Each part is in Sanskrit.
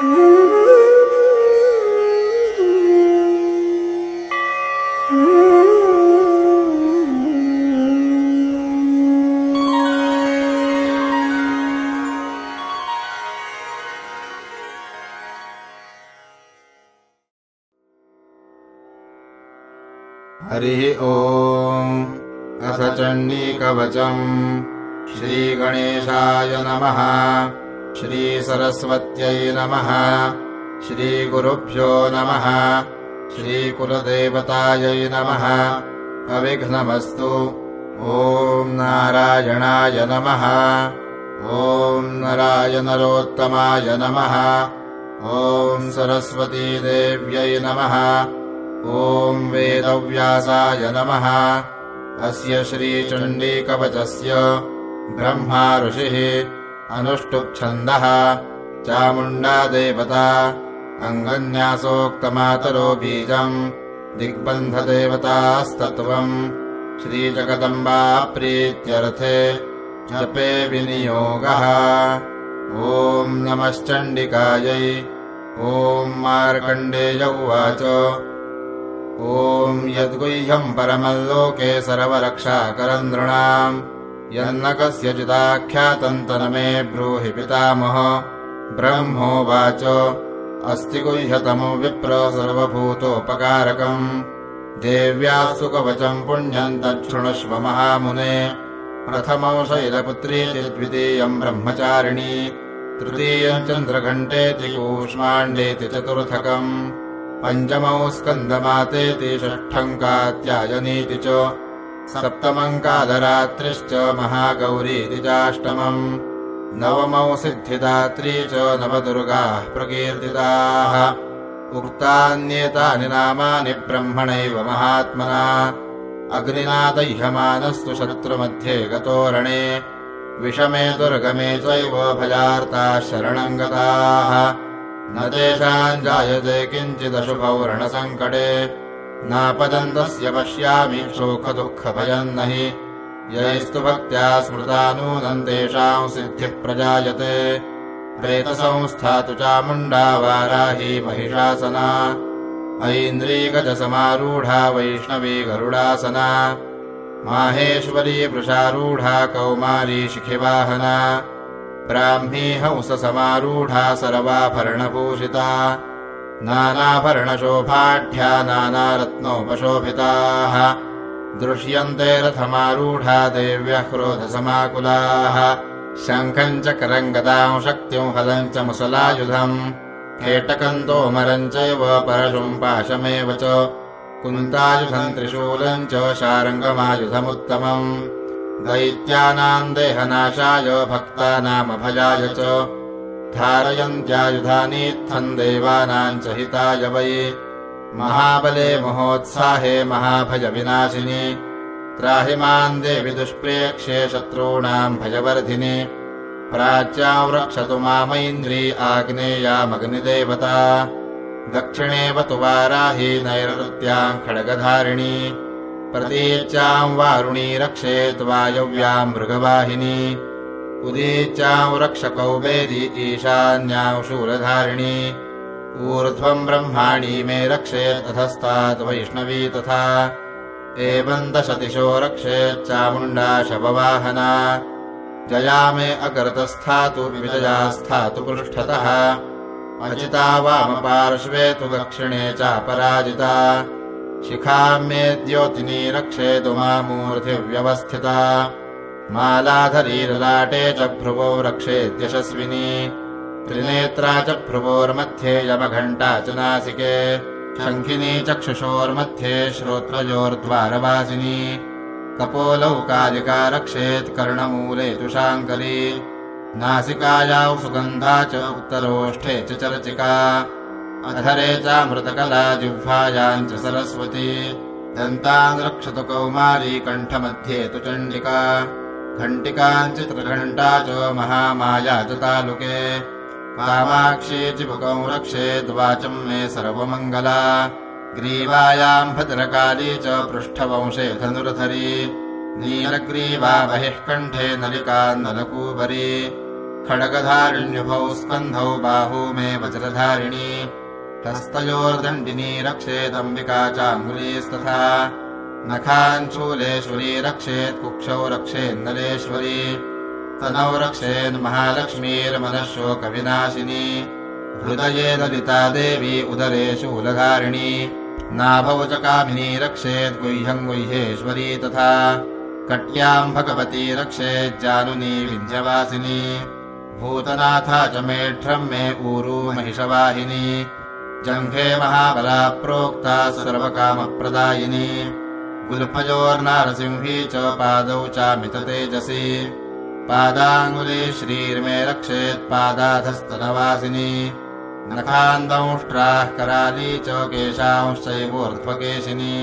हरिः ओम् अथ चण्डीकवचम् श्रीगणेशाय नमः श्रीसरस्वत्यै नमः। श्रीगुरुभ्यो नमः। श्रीकुलदेवतायै नमः। अविघ्नमस्तु। ॐ नारायणाय नमः। ॐ नराय नरोत्तमाय नमः। ॐ सरस्वतीदेव्यै नमः। ॐ वेदव्यासाय नमः। अस्य श्रीचण्डीकवचस्य ब्रह्मा ऋषिः अनुष्टुप्छन्दः। चामुण्डा देवता। अङ्गन्यासोक्तमातरो बीजम्। दिग्बन्धदेवतास्तत्त्वम्। श्रीजगदम्बा प्रीत्यर्थे जपे विनियोगः। ॐ नमश्चण्डिकायै। ॐ मार्कण्डेय उवाच। ॐ यद्गुह्यम् परमल्लोके सर्वरक्षाकरम् नृणाम् यन्न कस्यचिदाख्यातम् तनमे ब्रूहि पितामह। ब्रह्मोवाच अस्ति गुह्यतमो विप्र सर्वभूतोपकारकम्। देव्या सुकवचम् पुण्यम् तच्छृणुष्व महामुने। प्रथमौ शैलपुत्रीति द्वितीयम् ब्रह्मचारिणी। तृतीयम् चन्द्रघण्टेति कूष्माण्डेति चतुर्थकम्। पञ्चमौ स्कन्दमातेति षष्ठम् कात्यायनीति च सप्तमम् कालरात्रिश्च महागौरीति चाष्टमम् नवमौ सिद्धिदात्री च नवदुर्गाः प्रकीर्तिताः उक्तान्येतानि नामानि ब्रह्मणैव महात्मना अग्निना दह्यमानस्तु शत्रुमध्ये गतोरणे विषमे दुर्गमे चैव भयार्ताः शरणम् गताः न तेषाम् जायते किञ्चिदशुभौ रणसङ्कटे नापदन्तस्य पश्यामि शोकदुःखभयम् न हि यैस्तु भक्त्या स्मृता नूनम् तेषाम् सिद्धिः प्रजायते। प्रेतसंस्था तु चामुण्डा वाराही महिषासना। ऐन्द्रीगजसमारूढा वैष्णवी गरुडासना। माहेश्वरी वृषारूढा कौमारी शिखिवाहना। ब्राह्मी हंससमारूढा सर्वाभरणभूषिता नानाभरणशोभाढ्या नानारत्नोपशोभिताः। दृश्यन्ते रथमारूढा देव्यः क्रोधसमाकुलाः। शङ्खम् च करम् शक्तिम् हलम् च मुसलायुधम्। केटकम् तोमरम् चैव परशुम् पाशमेव च। कुन्तायुधम् त्रिशूलम् च शारङ्गमायुधमुत्तमम्। दैत्यानाम् देहनाशाय भक्तानामभयाय च धारयन्त्यायुधानीत्थम् देवानाम् च हिताय वै। महाबले महोत्साहे महाभयविनाशिनि। त्राहि माम् देवि दुष्प्रेक्ष्ये शत्रूणाम् भयवर्धिनि। प्राच्याम् रक्षतु मामैन्द्री आग्नेयामग्निदेवता दक्षिणेव तु वाराही नैरृत्याम् खड्गधारिणी। प्रतीच्याम् वारुणी रक्षेत् वायव्याम् मृगवाहिनी उदीच्याम् रक्षकौ ईशान्याम् शूलधारिणी ऊर्ध्वम् ब्रह्माणी मे रक्षेत् वैष्णवी तथा। एवम् दशदिशो रक्षेच्चामुण्डा शववाहना। जया मे अकर्तस्थातु विजया स्थातु पृष्ठतः। अजिता वामपार्श्वे तु दक्षिणे चापराजिता। शिखाम्ये द्योतिनी रक्षेतु मामूर्तिव्यवस्थिता मालाधरीरलाटे च भ्रुवौ रक्षेद्यशस्विनी त्रिनेत्रा च भ्रुवोर्मध्ये यमघण्टा च नासिके शङ्खिनी चक्षुषोर्मध्ये श्रोत्रयोर्द्वारवासिनी कपोलौ कालिका रक्षेत् कर्णमूले तु शाङ्करी नासिकायाौ सुगन्धा च उत्तरोष्ठे च चर्चिका अधरे चामृतकला जिह्वायाम् च सरस्वती दन्तान् रक्षतु कौमारी कण्ठमध्ये तु चण्डिका घण्टिकाञ्चित्रघण्टा च महामाया च तालुके कामाक्षी चिबुकौ रक्षेद्वाचम् मे सर्वमङ्गला। ग्रीवायाम् भद्रकाली च पृष्ठवंशे धनुर्धरी। नीलग्रीवा बहिः कण्ठे नलिका नलकूबरी। खड्गधारिण्युभौ स्कन्धौ बाहू मे वज्रधारिणी। हस्तयोर्दण्डिनी रक्षेदम्बिका चाङ्गुलीस्तथा नखाञ्चूलेश्वरी रक्षेत् कुक्षौ रक्षेन्नलेश्वरी तनौ रक्षेन्महालक्ष्मीर्मनः शोकविनाशिनी हृदये ललिता देवी उदरे शूलधारिणी नाभौ च कामिनी रक्षेत् गुह्यम् गुह्येश्वरी तथा। कट्याम् भगवती रक्षेज्जानुनी विन्ध्यवासिनी। भूतनाथा च मेढ्रम् मे ऊरू महिषवाहिनी। जङ्घे महाबला प्रोक्ता सर्वकामप्रदायिनी गुल्फयोर्नारसिंही च पादौ चामिततेजसी पादाङ्गुली श्रीर्मे रक्षेत्पादाधस्तनवासिनी नखान्दंष्ट्राः कराली च केशांश्चैवोर्ध्वकेशिनी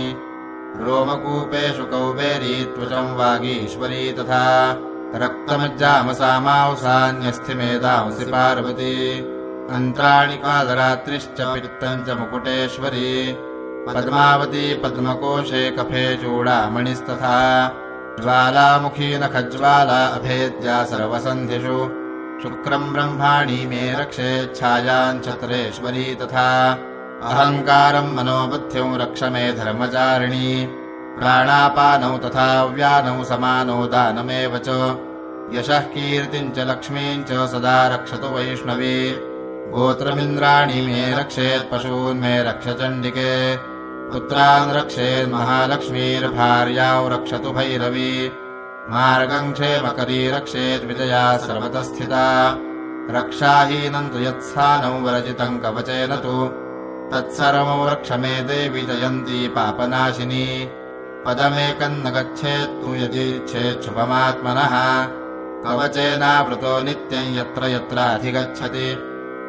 रोमकूपेषु कौबेरी त्वचम् वागीश्वरी तथा रक्तमज्जामसामांसान्यस्थिमेदांसि पार्वती। अन्त्राणि कालरात्रिश्च पित्तम् च मुकुटेश्वरी पद्मावती पद्मकोशे कफे चूडामणिस्तथा। ज्वालामुखी नखज्वाला अभेद्या सर्वसन्धिषु। शुक्रम् ब्रह्माणि मे रक्षेच्छायाञ्छत्रेश्वरी तथा। अहङ्कारम् मनोबुद्ध्यौ रक्ष मे धर्मचारिणी। प्राणापानौ तथा व्यानौ समानौ दानमेव च। यशः कीर्तिम् च लक्ष्मीम् च सदा रक्षतु वैष्णवी। गोत्रमिन्द्राणि मे रक्षेत् पशून्मे रक्ष चण्डिके पुत्रान् रक्षेन्महालक्ष्मीर्भार्याौ रक्षतु भैरवी। मार्गम् क्षेमकरी रक्षेद्विजया सर्वतः स्थिता। रक्षाहीनम् तु यत्स्थानौ वरजितम् कवचेन तु। तत्सर्वौ रक्ष मे देवि जयन्ती पापनाशिनी। पदमेकम् न गच्छेत्तु यदीच्छेच्छुभमात्मनः कवचेनावृतो नित्यम् यत्र यत्र अधिगच्छति।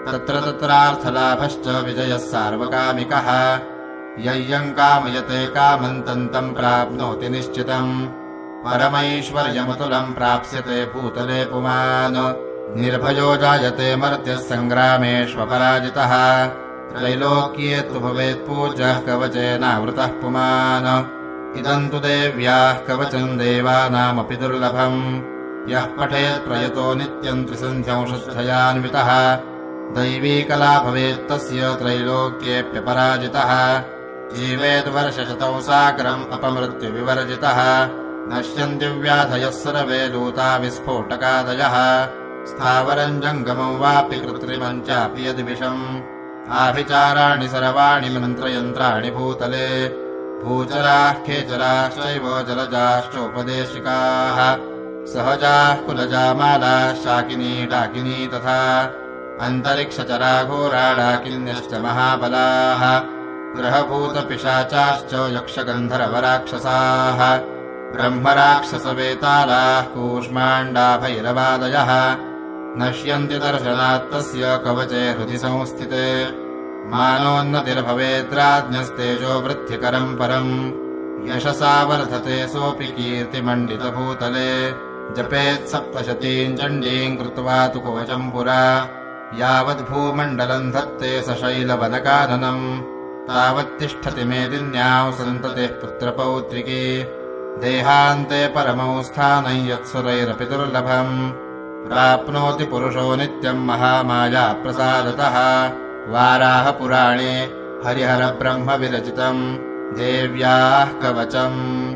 तत्र तत्रार्थलाभश्च विजयः सार्वकामिकः यय्यम् कामयते कामन्तन्तम् प्राप्नोति निश्चितम्। परमैश्वर्यमतुलम् प्राप्स्यते भूतले पुमान्। निर्भयो जायते मर्त्यः सङ्ग्रामेष्वपराजितः। त्रैलोक्ये तु भवेत्पूजः कवचेनावृतः पुमान्। इदम् तु देव्याः कवचम् देवानामपि दुर्लभम्। यः पठेत् प्रयतो नित्यम् त्रिसन्ध्यंशुद्धयान्वितः दैवी कला भवेत्तस्य त्रैलोक्येऽप्यपराजितः जीवेद्वर्षशतौ साकरम् अपमृत्युविवर्जितः। नश्यन्ति व्याधयः सर्वे लूता विस्फोटकादयः। स्थावरम् जङ्गमम् वापि कृत्रिमम् चापि यद्विषम्। आभिचाराणि सर्वाणि मन्त्रयन्त्राणि भूतले। भूचराः खेचराश्चैव जलजाश्चोपदेशिकाः। सहजाः कुलजामालाः शाकिनी डाकिनी तथा। अन्तरिक्षचरा घोरा डाकिन्यश्च महाबलाः ग्रहभूतपिशाचाश्च यक्षगन्धर्वराक्षसाः ब्रह्मराक्षसवेतालाः कूष्माण्डाभैरवादयः नश्यन्ति दर्शनात्तस्य कवचे हृदि संस्थिते। मानोन्नतिर्भवेद्राज्ञस्तेजो वृद्धिकरम् परम्। यशसा वर्धते सोऽपि कीर्तिमण्डितभूतले। जपेत् सप्तशतीम् चण्डीम् कृत्वा तु कवचम् पुरा। यावद्भूमण्डलम् धत्ते स शैलवनकाननम् तावत्तिष्ठति मेदिन्याौ सन्ततिः पुत्रपौत्रिकी। देहान्ते परमौ स्थानम् यत्सुरैरपि दुर्लभम्। प्राप्नोति पुरुषो नित्यम् महामाया प्रसादतः वाराहपुराणे हरिहरब्रह्मविरचितम् देव्याः कवचम्